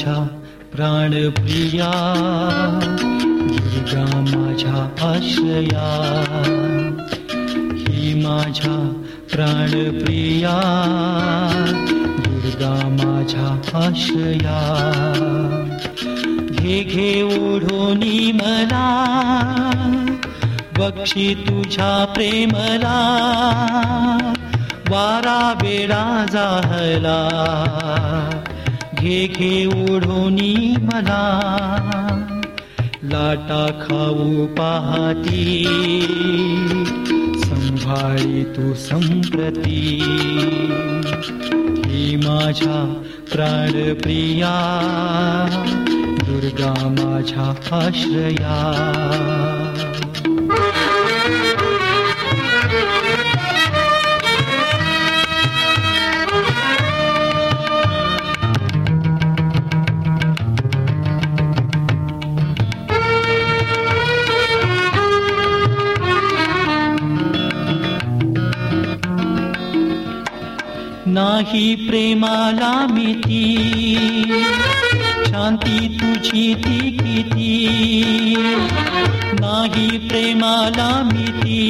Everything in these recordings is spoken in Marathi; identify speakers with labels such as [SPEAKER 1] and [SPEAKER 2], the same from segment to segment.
[SPEAKER 1] माझ्या प्राणप्रिया दुर्गा माझ्या आश्रया. ही माझ्या प्राणप्रिया दुर्गा माझ्या आश्रया. घे घे ओढोनी मला बक्षी तुझ्या प्रेमला. वारा बेडा जाहला. घे घे ओढोनी मला। लाटा खाऊ पाहती। संभाळी तू संप्रती। ही माझ्या प्राणप्रिया। दुर्गा माझ्या आश्रया नाही प्रेमाला मिती शांती तुझी ती किती नाही प्रेमाला मिती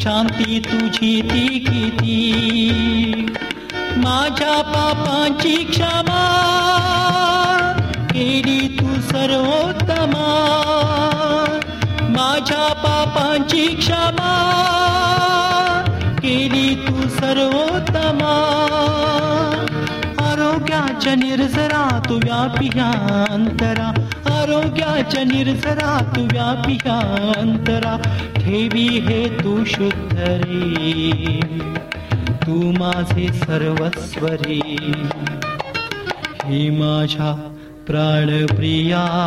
[SPEAKER 1] शांती तुझी ती किती माझ्या पापांची क्षमा केली तू सर्वोत्तमा। माझ्या पापांची क्षमा सर्वोत्तमा। आरोग्याच्या निर्जरा तू व्यापिया अंतरा आरोग्याच्या निर्जरा तू ठेवी हे तू शुद्ध रे। तू माझे सर्वस्वरी। ही माझ्या प्राणप्रिया।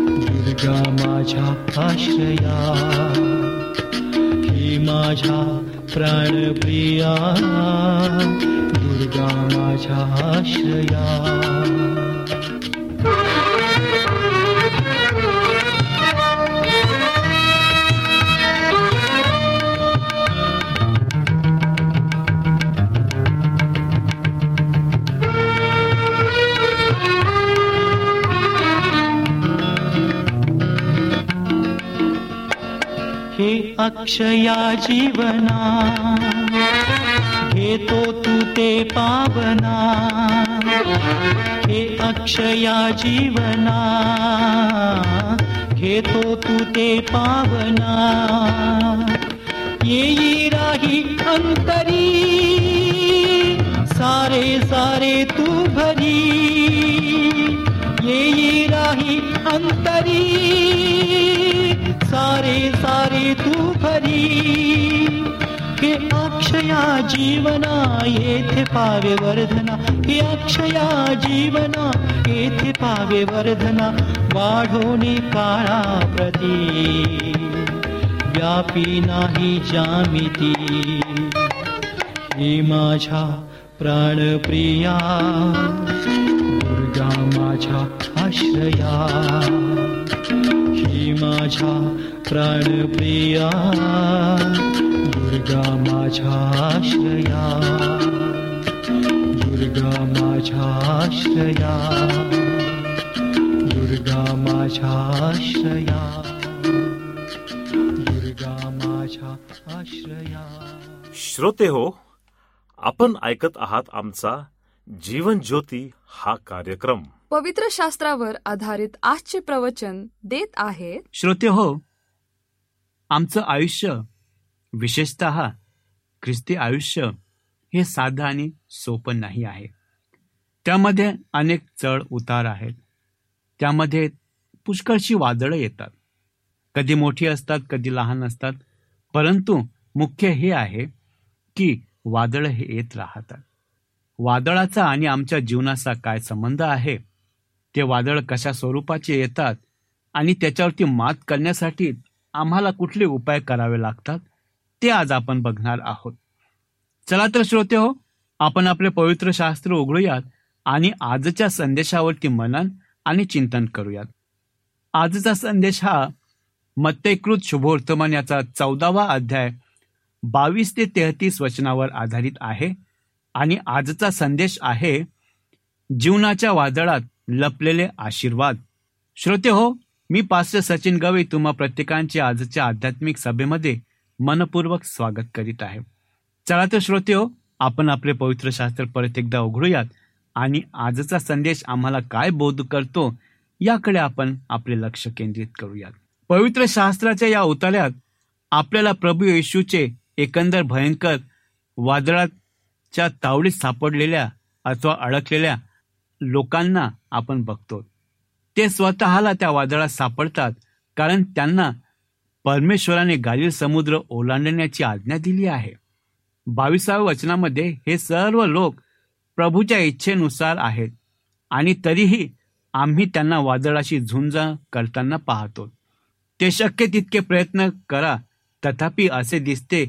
[SPEAKER 1] दुर्गा माझ्या आश्रया। ही माझ्या प्राणप्रिया दुर्गा आश्रया अक्षया जीवना। हे तो तू ते पावना। हे अक्षया जीवना। हे तो तू ते पावना। येई राही अंतरी। सारे सारे तू भरी। येई राही अंतरी। सारे सारे तू भरी हे अक्षया जीवना येथे पावे वर्धना। हे अक्षया जीवना येथे पावे वर्धना। काळा प्रती जामिती। हे माझ्या प्राणप्रिया। दुर्गा माझ्या आश्रया। ही माझ्या प्राणप्रिया दुर्गा माझ्या आश्रया दुर्गा माझ्या आश्रया दुर्गा माझ्या आश्रया दुर्गा माझ्या आश्रया
[SPEAKER 2] श्रोते हो आपण ऐकत आहात आमचा जीवन ज्योती हा कार्यक्रम.
[SPEAKER 3] पवित्र शास्त्रावर आधारित आजचे प्रवचन देत आहेत
[SPEAKER 4] श्रोते हो आमचं आयुष्य विशेषत ख्रिस्ती आयुष्य हे साधं आणि सोपं नाही आहे. त्यामध्ये अनेक चढ उतार आहेत. त्यामध्ये पुष्कळशी वादळं येतात. कधी मोठी असतात कधी लहान असतात. परंतु मुख्य हे आहे की वादळ हे येत राहतात. वादळाचा आणि आमच्या जीवनाचा काय संबंध आहे? ते वादळ कशा स्वरूपाचे येतात आणि त्याच्यावरती मात करण्यासाठी आम्हाला कुठले उपाय करावे लागतात ते आज आपण बघणार आहोत. चला तर श्रोते हो आपण आपले पवित्र शास्त्र उघडूयात आणि आजच्या संदेशावरती मनन आणि चिंतन करूयात. आजचा संदेश हा मत्तेकृत शुभवर्तमान याचा चौदावा अध्याय बावीस ते तेहतीस वचनावर आधारित आहे आणि आजचा संदेश आहे जीवनाच्या वादळात लपलेले आशीर्वाद. श्रोते हो मी पास्टर सचिन गवई तुम्हा प्रत्येकांचे आजच्या आध्यात्मिक सभेमध्ये मनपूर्वक स्वागत करीत आहे. चला तर श्रोते हो आपण आपले पवित्र शास्त्र परत एकदा उघडूयात आणि आजचा संदेश आम्हाला काय बोध करतो याकडे आपण आपले लक्ष केंद्रित करूयात. पवित्र शास्त्राच्या या उतार्यात आपल्याला प्रभू येशूचे एकंदर भयंकर वादळाच्या तावडीत सापडलेल्या अथवा अडकलेल्या लोकांना आपण बघतो. ते स्वतःला त्या वादळात सापडतात कारण त्यांना परमेश्वराने गालील समुद्र ओलांडण्याची आज्ञा दिली आहे. बावीसाव्या वचनामध्ये हे सर्व लोक प्रभूच्या इच्छेनुसार आहेत आणि तरीही आम्ही त्यांना वादळाशी झुंज करताना पाहतो. ते शक्य तितके प्रयत्न करा तथापि असे दिसते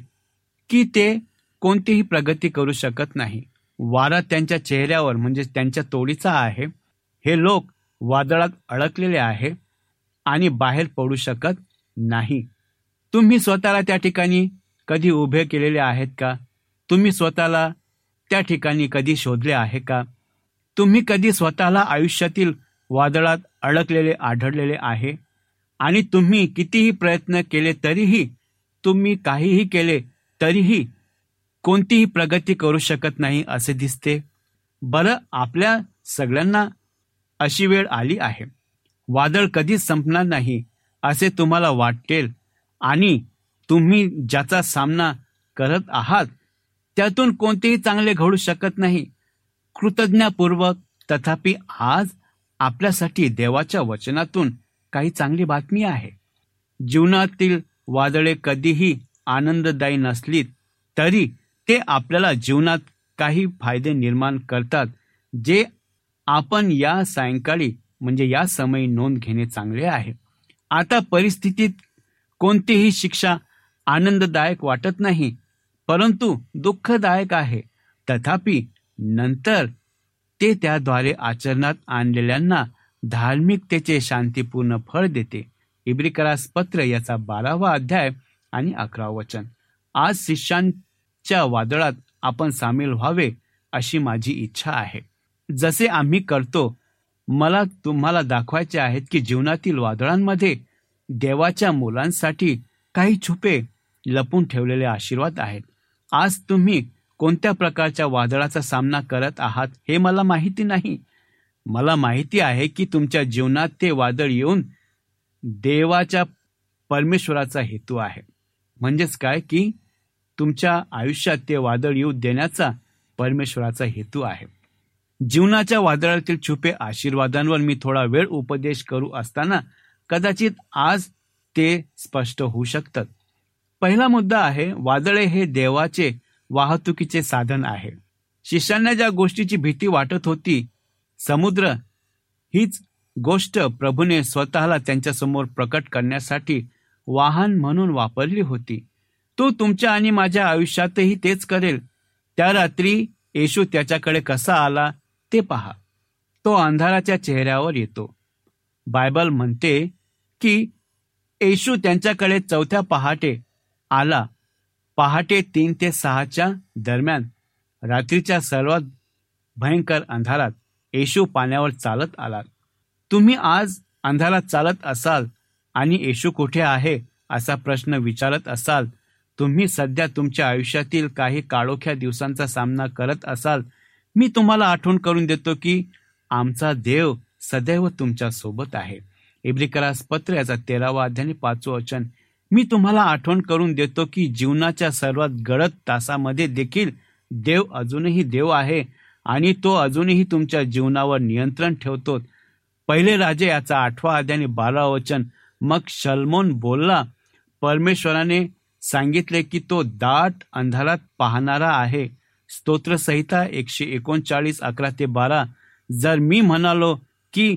[SPEAKER 4] की ते कोणतीही प्रगती करू शकत नाही. वारा त्यांच्या चेहऱ्यावर म्हणजे त्यांच्या तोडीचा आहे. हे लोक वादळात अडकलेले आहे आणि बाहेर पडू शकत नाही. तुम्ही स्वतःला त्या ठिकाणी कधी उभे केलेले आहेत का? तुम्ही स्वतःला त्या ठिकाणी कधी शोधले आहे का? तुम्ही कधी स्वतःला आयुष्यातील वादळात अडकलेले आढळलेले आहे? आणि तुम्ही कितीही प्रयत्न केले तरीही तुम्ही काहीही केले तरीही कोणतीही प्रगती करू शकत नाही असे दिसते. बरं आपल्या सगळ्यांना अशी वेळ आली आहे. वादळ कधीच संपणार नाही असे तुम्हाला वाटेल. आणि तुम्ही ज्याचा सामना करत आहात त्यातून कोणतेही चांगले घडू शकत नाही. कृतज्ञपूर्वक तथापि आज आपल्यासाठी देवाच्या वचनातून काही चांगली बातमी आहे. जीवनातील वादळे कधीही आनंददायी नसली तरी ते आपल्याला जीवनात काही फायदे निर्माण करतात जे आपण या सायंकाळी म्हणजे या समयी नोंद घेणे चांगले आहे. आता परिस्थितीत कोणतीही शिक्षा आनंददायक वाटत नाही परंतु दुःखदायक आहे. तथापि नंतर ते त्याद्वारे आचरणात आणलेल्यांना धार्मिकतेचे शांतीपूर्ण फळ देते. इब्रिकरास पत्र याचा बारावा अध्याय आणि अकरा वचन. आज शिष्यांच्या वादळात आपण सामील व्हावे अशी माझी इच्छा आहे. जसे आम्ही करतो मला तुम्हाला दाखवायचे आहेत की जीवनातील वादळांमध्ये देवाच्या मुलांसाठी काही छुपे लपून ठेवलेले आशीर्वाद आहेत. आज तुम्ही कोणत्या प्रकारच्या वादळाचा सामना करत आहात हे मला माहिती नाही. मला माहिती आहे की तुमच्या जीवनात ते वादळ येऊन देवाच्या परमेश्वराचा हेतू आहे. म्हणजेच काय की तुमच्या आयुष्यात ते वादळ येऊ देण्याचा परमेश्वराचा हेतू आहे. जीवनाच्या वादळातील छुपे आशीर्वादांवर मी थोडा वेळ उपदेश करू असताना कदाचित आज ते स्पष्ट होऊ शकतात. पहिला मुद्दा आहे वादळे हे देवाचे वाहतुकीचे साधन आहे. शिष्यांना ज्या गोष्टीची भीती वाटत होती समुद्र हीच गोष्ट प्रभूने स्वतःला त्यांच्यासमोर प्रकट करण्यासाठी वाहन म्हणून वापरली होती. तो तुमच्या आणि माझ्या आयुष्यातही तेच करेल. त्या रात्री येशू त्याच्याकडे कसा आला? ते पहा. तो अंधाराच्या चेहऱ्यावर येतो. बायबल म्हणते की येशू त्यांच्याकडे चौथ्या पहाटे आला. पहाटे तीन ते सहाच्या दरम्यान रात्रीच्या सर्वात भयंकर अंधारात येशू पाण्यावर चालत आला. तुम्ही आज अंधारात चालत असाल आणि येशू कुठे आहे असा प्रश्न विचारत असाल. तुम्ही सध्या तुमच्या आयुष्यातील काही काळोख्या दिवसांचा सामना करत असाल मी तुम्हाला आठवण करून देतो की आमचा देव सदैव तुमच्यासोबत आहे. इब्रिकरास पत्र याचा तेरावा अध्याय पाचवं वचन. मी तुम्हाला आठवण करून देतो की जीवनाच्या सर्वात गडद तासामध्ये देखील देव अजूनही देव आहे आणि तो अजूनही तुमच्या जीवनावर नियंत्रण ठेवतो. पहिले राजे याचा आठवा अध्याय बारा वचन. मग शलमोन बोलला परमेश्वराने सांगितले की तो दाट अंधारात पाहणारा आहे. स्तोत्रसहिता एकशे एकोणचाळीस अकरा ते बारा. जर मी म्हणालो की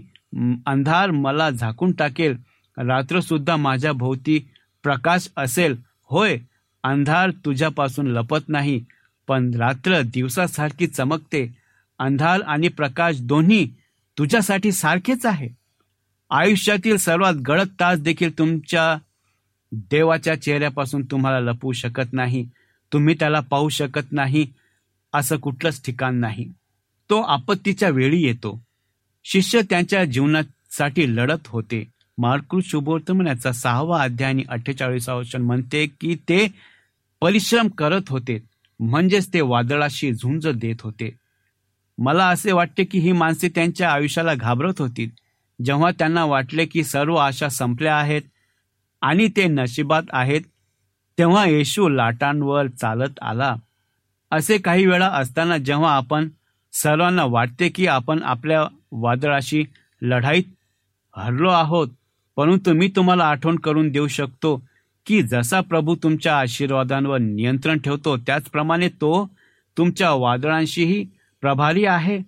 [SPEAKER 4] अंधार मला झाकून टाकेल रात्रसुद्धा माझ्या भोवती प्रकाश असेल होय अंधार तुझ्यापासून लपत नाही पण रात्र दिवसासारखी चमकते अंधार आणि प्रकाश दोन्ही तुझ्यासाठी सारखेच आहे. आयुष्यातील सर्वात गडद तास देखील तुमच्या देवाच्या चेहऱ्यापासून तुम्हाला लपवू शकत नाही तुम्ही त्याला पाहू शकत नाही असं कुठलंच ठिकाण नाही. तो आपत्तीच्या वेळी येतो. शिष्य त्यांच्या जीवनासाठी लढत होते. मार्कृत शुभोर्तमनाचा सहावा अध्याय आणि अठ्ठेचाळीसावा वचन म्हणते की ते परिश्रम करत होते. म्हणजेच ते वादळाशी झुंज देत होते. मला असे वाटते की ही माणसे त्यांच्या आयुष्याला घाबरत होती. जेव्हा त्यांना वाटले की सर्व आशा संपल्या आहेत आणि ते नशिबात आहेत तेव्हा येशू लाटांवर चालत आला. असे काही वेळा असताना जेव्हा आपण सर्वांना वाटते की आपण आपल्या वादळाशी लढाईत हरलो आहोत परंतु मी तुम्हाला आठवण करून देऊ शकतो की जसा प्रभू तुमच्या आशीर्वादांवर नियंत्रण ठेवतो त्याचप्रमाणे तो तुमच्या वादळांशीही प्रभारी आहे.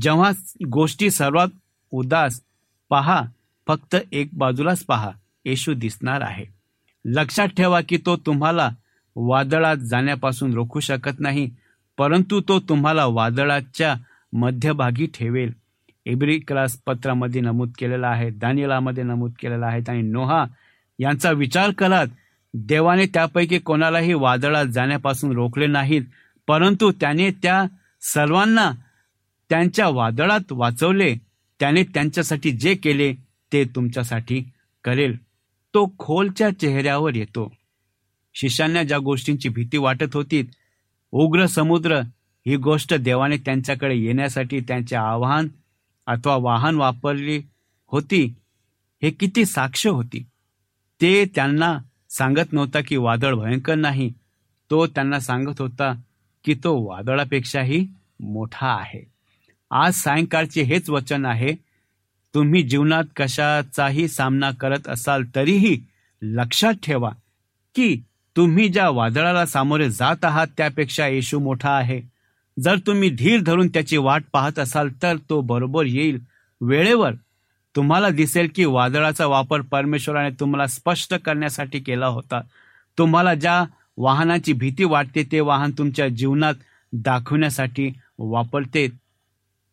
[SPEAKER 4] जेव्हा गोष्टी सर्वात उदास पहा फक्त एक बाजूलाच पहा येशू दिसणार आहे. लक्षात ठेवा की तो तुम्हाला वादळात जाण्यापासून रोखू शकत नाही परंतु तो तुम्हाला वादळाच्या मध्यभागी ठेवेल. एब्री क्लास पत्रामध्ये नमूद केलेला आहे दानिलामध्ये नमूद केलेला आहे आणि नोहा यांचा विचार करत देवाने त्यापैकी कोणालाही वादळात जाण्यापासून रोखले नाहीत परंतु त्याने त्या सर्वांना त्यांच्या वादळात वाचवले त्याने त्यांच्यासाठी जे केले ते तुमच्यासाठी करेल. तो खोलच्या चेहऱ्यावर येतो. शिष्यांना ज्या गोष्टींची भीती वाटत होती उग्र समुद्र ही गोष्ट देवाने त्यांच्याकडे येण्यासाठी त्यांचे आव्हान अथवा वाहन वापरली होती हे किती साक्ष होती. ते त्यांना सांगत नव्हता की वादळ भयंकर नाही. तो त्यांना सांगत होता की तो वादळापेक्षाही मोठा आहे. आज सायंकाळचे हेच वचन आहे. तुम्ही जीवनात कशाचाही सामना करत असाल तरीही लक्षात ठेवा की तुम्ही ज्या वादळाला सामोरे जात आहात त्यापेक्षा येशू मोठा आहे. जर तुम्ही धीर धरून त्याची वाट पाहत असाल तर तो बरोबर येईल. वेळेवर तुम्हाला दिसेल की वादळाचा वापर परमेश्वराने तुम्हाला स्पष्ट करण्यासाठी केला होता. तुम्हाला ज्या वाहनाची भीती वाटते ते वाहन तुमच्या जीवनात दाखवण्यासाठी वापरते.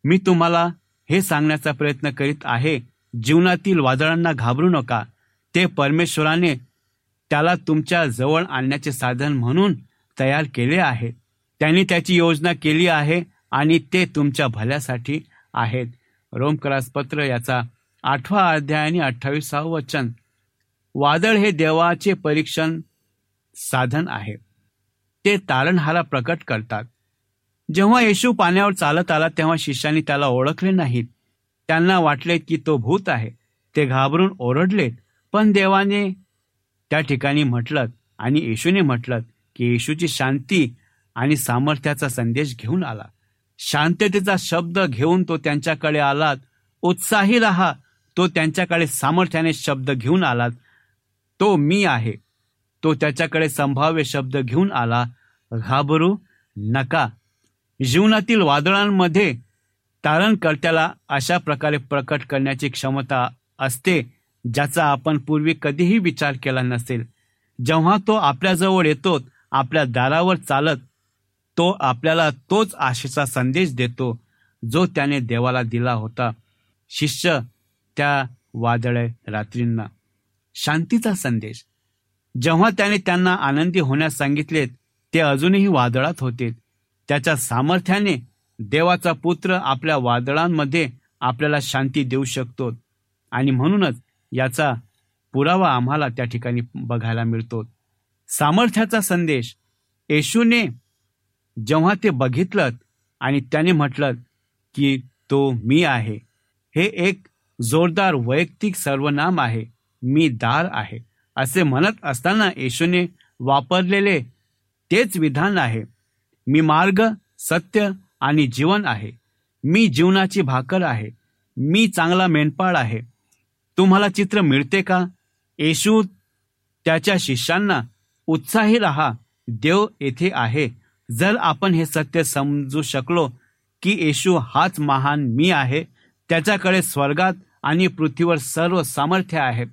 [SPEAKER 4] मी तुम्हाला हे सांगण्याचा प्रयत्न करीत आहे जीवनातील वादळांना घाबरू नका. ते परमेश्वराने त्याला तुमच्या जवळ आणण्याचे साधन म्हणून तयार केले आहे. त्यांनी त्याची योजना केली आहे आणि ते तुमच्या भल्यासाठी आहेत. रोमकरासपत्र याचा आठवा अध्याय आणि अठ्ठावीसावं वचन. वादळ हे देवाचे परीक्षण साधन आहे. ते तारणहारा प्रकट करतात. जेव्हा येशू पाण्यावर चालत आला तेव्हा शिष्यांनी त्याला ओळखले नाहीत. त्यांना वाटले की तो भूत आहे. ते घाबरून ओरडलेत पण देवाने त्या ठिकाणी म्हटलं आणि येशूने म्हटलं की येशूची शांती आणि सामर्थ्याचा संदेश घेऊन आला. शांततेचा शब्द घेऊन तो त्यांच्याकडे आलात. उत्साही राहा. तो त्यांच्याकडे सामर्थ्याने शब्द घेऊन आलात. तो मी आहे. तो त्याच्याकडे संभाव्य शब्द घेऊन आला. घाबरू नका. जीवनातील वादळांमध्ये तारणकर्त्याला अशा प्रकारे प्रकट करण्याची क्षमता असते. ज्याचा आपण पूर्वी कधीही विचार केला नसेल. जेव्हा तो आपल्याजवळ येतो आपल्या दारावर चालत तो आपल्याला तोच आशेचा संदेश देतो जो त्याने देवाला दिला होता. शिष्य त्या वादळे रात्रींना. शांतीचा संदेश. जेव्हा त्याने त्यांना आनंदी होण्यास सांगितले ते अजूनही वादळात होते. त्याच्या सामर्थ्याने देवाचा पुत्र आपल्या वादळांमध्ये आपल्याला शांती देऊ शकतो. आणि म्हणूनच याचा पुरावा आम्हाला त्या ठिकाणी बघायला मिळतो. सामर्थ्याचा संदेश. येशूने जेव्हा ते बघितलं आणि त्याने म्हटलं की तो मी आहे. हे एक जोरदार वैयक्तिक सर्वनाम आहे. मी दार आहे. असे म्हणत असताना येशूने वापरलेले तेच विधान आहे. मी मार्ग सत्य आणि जीवन आहे. मी जीवनाची भाकर आहे. मी चांगला मेंढपाळ आहे. तुम्हाला चित्र मिळते का? येशू त्याच्या शिष्यांना उत्साही राहा देव येथे आहे. जर आपण हे सत्य समजू शकलो की येशू हाच महान मी आहे त्याच्याकडे स्वर्गात आणि पृथ्वीवर सर्व सामर्थ्य आहे.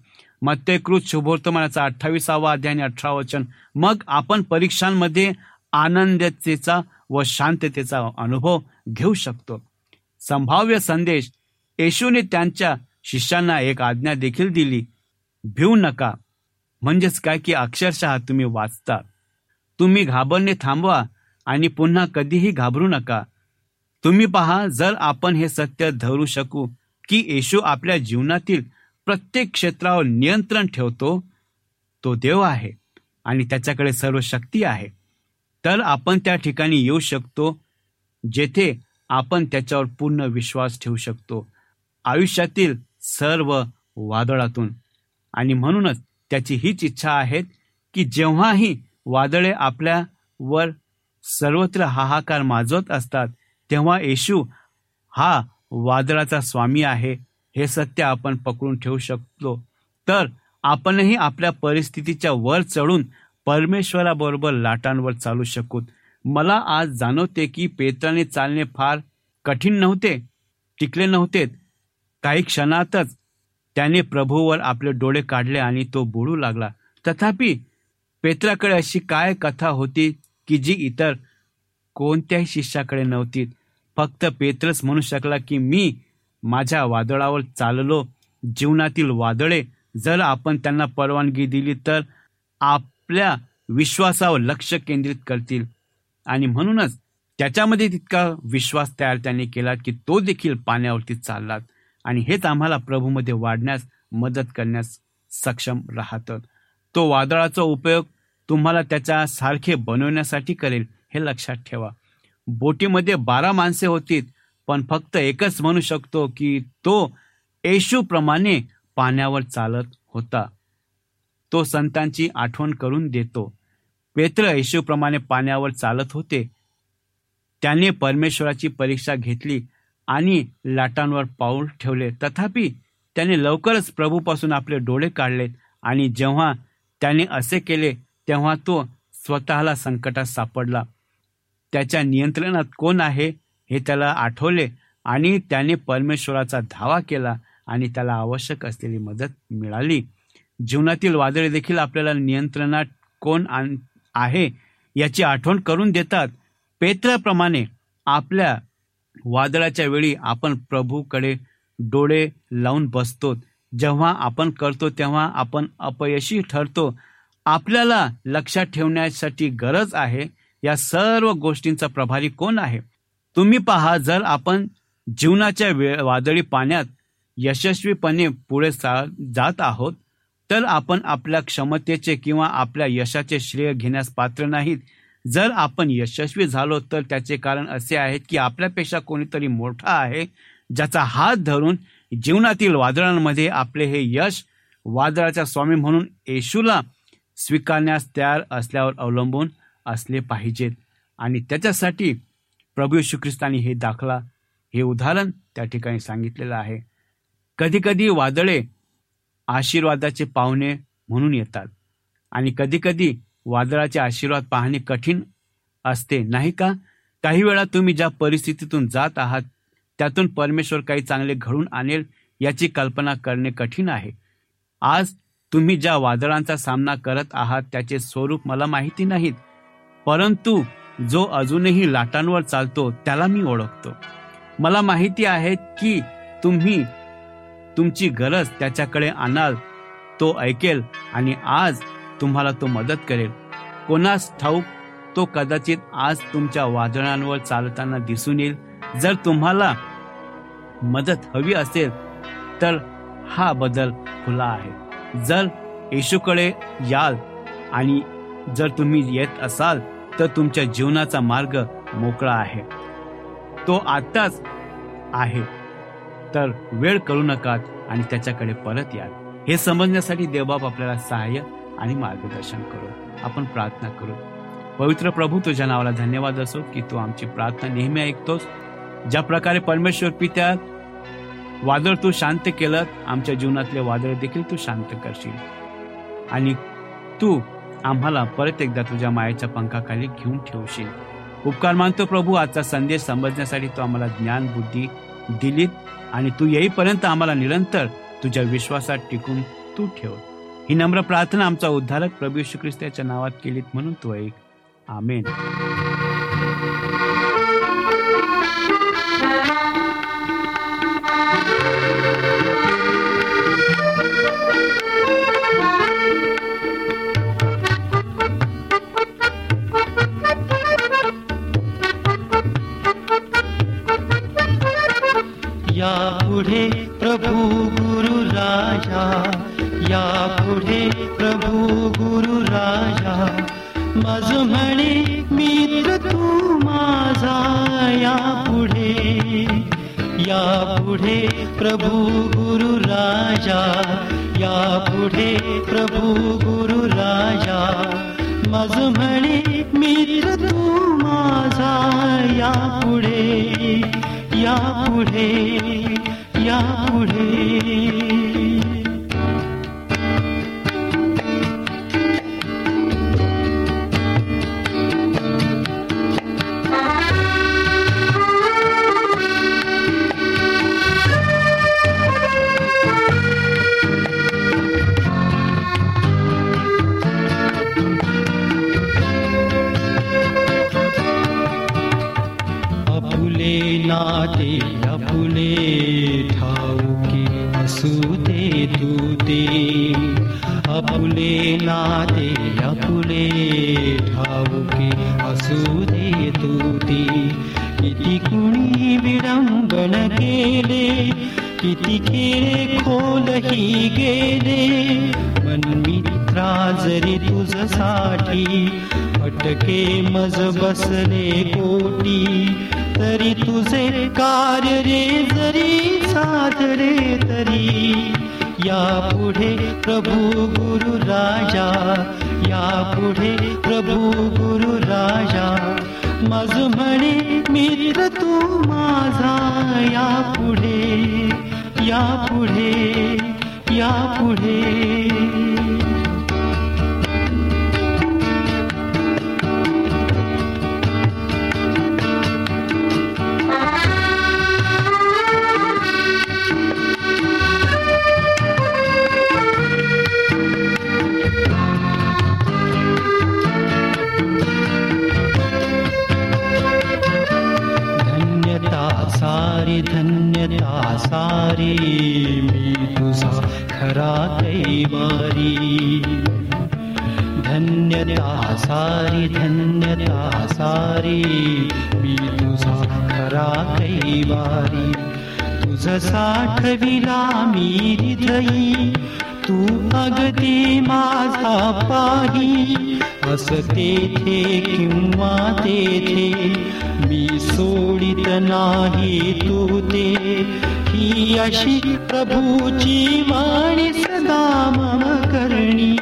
[SPEAKER 4] मत्यकृत शुभवर्तमानाचा अठ्ठावीसावा अध्याय आणि अठरा वचन. मग आपण परीक्षांमध्ये आनंदतेचा व शांततेचा अनुभव घेऊ शकतो. संभाव्य संदेश येशूने त्यांच्या शिष्यांना एक आज्ञा देखील दिली. भिवू नका. म्हणजेच काय की अक्षरशः तुम्ही वाचता. तुम्ही घाबरणे थांबवा आणि पुन्हा कधीही घाबरू नका. तुम्ही पहा जर आपण हे सत्य धरू शकू की येशू आपल्या जीवनातील प्रत्येक क्षेत्रावर नियंत्रण ठेवतो तो देव आहे आणि त्याच्याकडे सर्व शक्ती आहे. तर आपण त्या ठिकाणी येऊ शकतो जेथे आपण त्याच्यावर पूर्ण विश्वास ठेवू शकतो. आयुष्यातील सर्व वादळातून. आणि म्हणूनच त्याची हीच इच्छा आहे की जेव्हाही वादळे आपल्यावर सर्वत्र हाहाकार माजवत असतात तेव्हा येशू हा वादळाचा स्वामी आहे हे सत्य आपण पकडून ठेवू शकतो. तर आपणही आपल्या परिस्थितीच्या वर चढून परमेश्वराबरोबर लाटांवर चालू शकू मला आज जाणवते की पेत्राने चालणे फार कठीण नव्हते टिकले नव्हते काही क्षणातच त्याने प्रभूवर आपले डोळे काढले आणि तो बुडू लागला. तथापि पेत्राकडे अशी काय कथा होती की जी इतर कोणत्याही शिष्याकडे नव्हती? फक्त पेत्रच म्हणू शकला की मी माझ्या वादळावर चाललो जीवनातील वादळे जर आपण त्यांना परवानगी दिली तर आपल्या विश्वासावर लक्ष केंद्रित करतील. आणि म्हणूनच त्याच्यामध्ये तितका विश्वास तयार त्यांनी केला की तो देखील पाण्यावरती चालला. आणि हेच आम्हाला प्रभूमध्ये वाढण्यास मदत करण्यास सक्षम राहतं. तो वादळाचा उपयोग तुम्हाला त्याच्या सारखे बनवण्यासाठी करेल हे लक्षात ठेवा. बोटीमध्ये बारा माणसे होती पण फक्त एकच म्हणू शकतो की तो येशूप्रमाणे पाण्यावर चालत होता. तो संतांची आठवण करून देतो. पेत्र येशूप्रमाणे पाण्यावर चालत होते. त्याने परमेश्वराची परीक्षा घेतली आणि लाटांवर पाऊल ठेवले. तथापि त्याने लवकरच प्रभूपासून आपले डोळे काढले आणि जेव्हा त्याने असे केले तेव्हा तो स्वतःला संकटात सापडला. त्याच्या नियंत्रणात कोण आहे हे त्याला आठवले आणि त्याने परमेश्वराचा धावा केला आणि त्याला आवश्यक असलेली मदत मिळाली. जीवनातील वादळे देखील आपल्याला नियंत्रणात कोण आहे याची आठवण करून देतात. पेत्राप्रमाणे आपल्या वादळाच्या वेळी आपण प्रभूकडे डोळे लावून बसतो. जेव्हा आपण करतो तेव्हा आपण अपयशी ठरतो. आपल्याला लक्षात ठेवण्यासाठी गरज आहे या सर्व गोष्टींचा प्रभारी कोण आहे? तुम्ही पहा जर आपण जीवनाच्या वेळ वादळी पाण्यात यशस्वीपणे पुढे जात आहोत तर आपण आपल्या क्षमतेचे किंवा आपल्या यशाचे श्रेय घेण्यास पात्र नाहीत. जर आपण यशस्वी झालो तर त्याचे कारण असे आहे की आपल्यापेक्षा कोणीतरी मोठा आहे ज्याचा हात धरून जीवनातील वादळांमध्ये आपले हे यश वादळाचा स्वामी म्हणून येशूला स्वीकारण्यास तयार असल्यावर अवलंबून असले पाहिजेत. आणि त्याच्यासाठी प्रभू येशू ख्रिस्तानी हे दाखला हे उदाहरण त्या ठिकाणी सांगितलेलं आहे. कधीकधी वादळे आशीर्वादाचे पाहुणे म्हणून येतात. आणि कधीकधी वादळाचे आशीर्वाद पाहणे कठीण असते नाही का? काही वेळा तुम्ही ज्या परिस्थितीतून जात आहात त्यातून परमेश्वर काही चांगले घडून आणेल याची कल्पना करणे कठीण आहे. आज तुम्ही ज्या वादळांचा सामना करत आहात त्याचे स्वरूप मला माहिती नाहीत परंतु जो अजूनही लाटांवर चालतो त्याला मी ओळखतो. मला माहिती आहे की तुम्ही तुमची गरज त्याच्याकडे आणाल तो ऐकेल आणि आज तुम्हाला तो मदत करेल. कोणास ठाऊक तो कदाचित आज तुमच्या वादळांवर चालताना दिसून येईल. जर तुम्हाला मदत हवी असेल तर हा बदल खुला आहे. जर येशूकडे याल आणि जर तुम्ही येत असाल तर तुमच्या जीवनाचा मार्ग मोकळा आहे. तो आताच आहे. तर वेळ करू नका आणि त्याच्याकडे परत या हे समजण्यासाठी देवबाप आपल्याला सहाय्य आणि मार्गदर्शन करू. आपण प्रार्थना करू. पवित्र प्रभू तुझ्या नावाला धन्यवाद असो की तू आमची प्रार्थना नेहमी ऐकतोस. ज्या प्रकारे परमेश्वर पित्या वादळ तू शांत केलं आमच्या जीवनातले वादळ देखील तू शांत करशील. आणि तू आम्हाला परत एकदा तुझ्या मायेच्या पंखाखाली घेऊन ठेवशील. उपकार मानतो प्रभू आजचा संदेश समजण्यासाठी तू आम्हाला ज्ञान बुद्धी दिलीत आणि तू येईपर्यंत आम्हाला निरंतर तुझ्या विश्वासात टिकून तू ठेव. ही नम्र प्रार्थना आमचा उद्धारक प्रभू येशू ख्रिस्ताच्या नावात केलीत म्हणून तो एक. आमेन.
[SPEAKER 1] गुरु राजा या पुढे प्रभू गुरु राजा मज म्हणे मित्र तू माझा या पुढे या सारी मी तुझा खरा कैवारी धन्यता सारी धन्यता सारी मी तुझा खरा कैवारी तुझ साठविला मी हृदयी तू अगदी माझा पाही. अस तेथे मी सोडित नाही तू ते. ही अशी प्रभूची वाणी सदा मम करणी.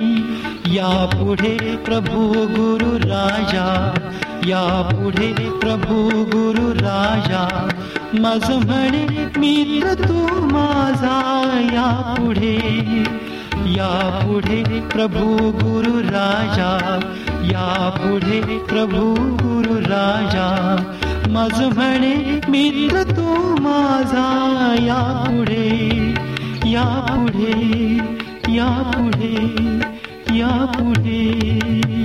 [SPEAKER 1] पुढे प्रभू गुरु राजा. या पुढे प्रभू गुरु राजा. मज म्हणे मित्र तू माझा या पुढे या पुढे प्रभू गुरु राजा या पुढे प्रभू गुरु राजा. मज म्हणे मित्र तू माझा या पुढे या पुढे या पुढे या पुढे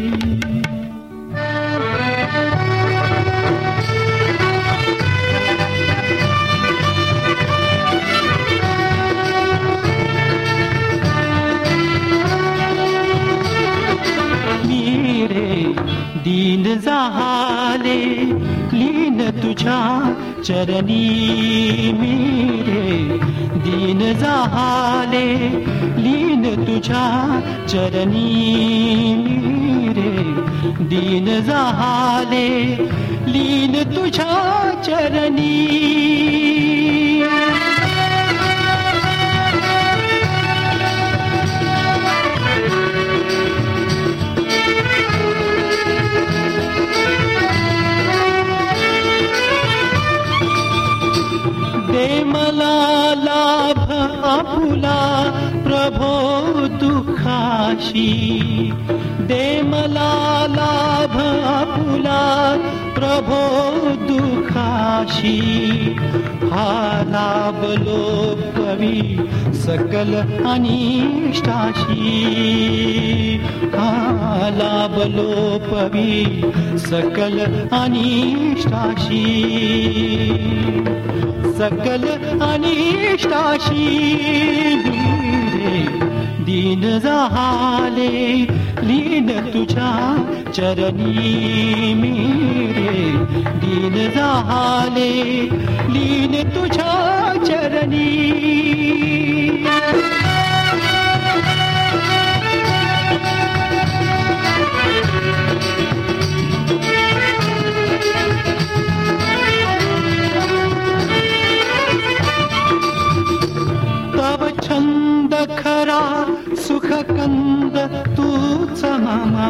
[SPEAKER 1] चरणी मेरे दीन झाले लीन तुझ्या चरणी मेरे दीन झाले लीन तुझ्या चरणी आपुला प्रभो दुखाशी दे मला लाभ आपुला प्रभो दुखाशी हा लाभ लोकवी सकल अनिष्टाशी हा लाभ लोपवी सकल अनिष्टाशी सकल अनिष्टाशी दीन झाले लीन तुझ्या चरणी मेरे. दीन झाले लीन तुझ्या चरणी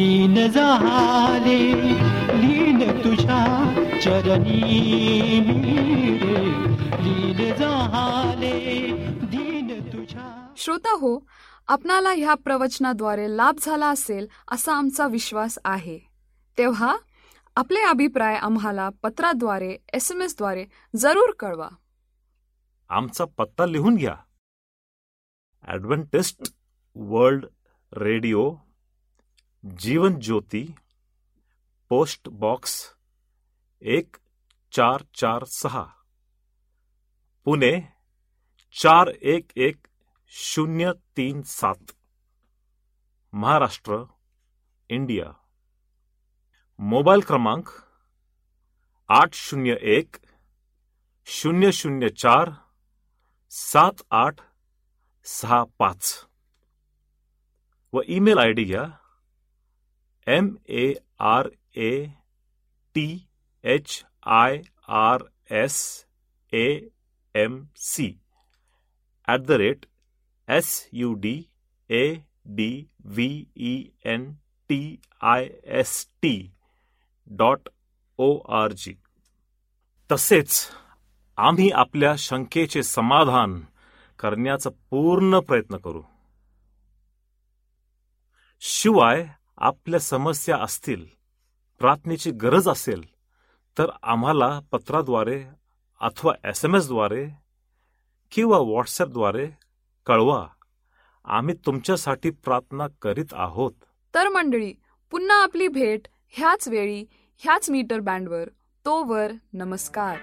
[SPEAKER 1] हो दीन झाले लीन तुझ्या चरणी लीन झाले दीन तुझ्या
[SPEAKER 3] श्रोता हो आपणाला ह्या प्रवचनाद्वारे लाभ झाला असेल असा आमचा विश्वास आहे. तेव्हा आपले अभिप्राय आम्हाला पत्राद्वारे एस एम एसद्वारे जरूर कळवा.
[SPEAKER 2] आमचा पत्ता लिहून घ्या. Adventist World Radio Jeevan Jyoti, post box एक चार चार सहा, पुणे चार एक एक शून्य तीन सात, महाराष्ट्र, इंडिया. मोबाईल क्रमांक आठ शून्य एक शून्य शून्य चार सात आठ सहा पाच. व ईमेल आय डी घ्या M A R A T H I R S A M C at the rate S U D A D V E N T I S T dot O R G तसेच आम्ही आपल्या शंकेचे समाधान करण्याचा पूर्ण प्रयत्न करू. शिवाय आपल्या समस्या असतील प्रार्थनेची गरज असेल तर आम्हाला पत्राद्वारे अथवा एस एम एसद्वारे किंवा व्हॉट्सॲपद्वारे कळवा. आम्ही तुमच्यासाठी प्रार्थना करीत आहोत.
[SPEAKER 3] तर मंडळी पुन्हा आपली भेट ह्याच वेळी ह्याच मीटर बँडवर. तोवर नमस्कार.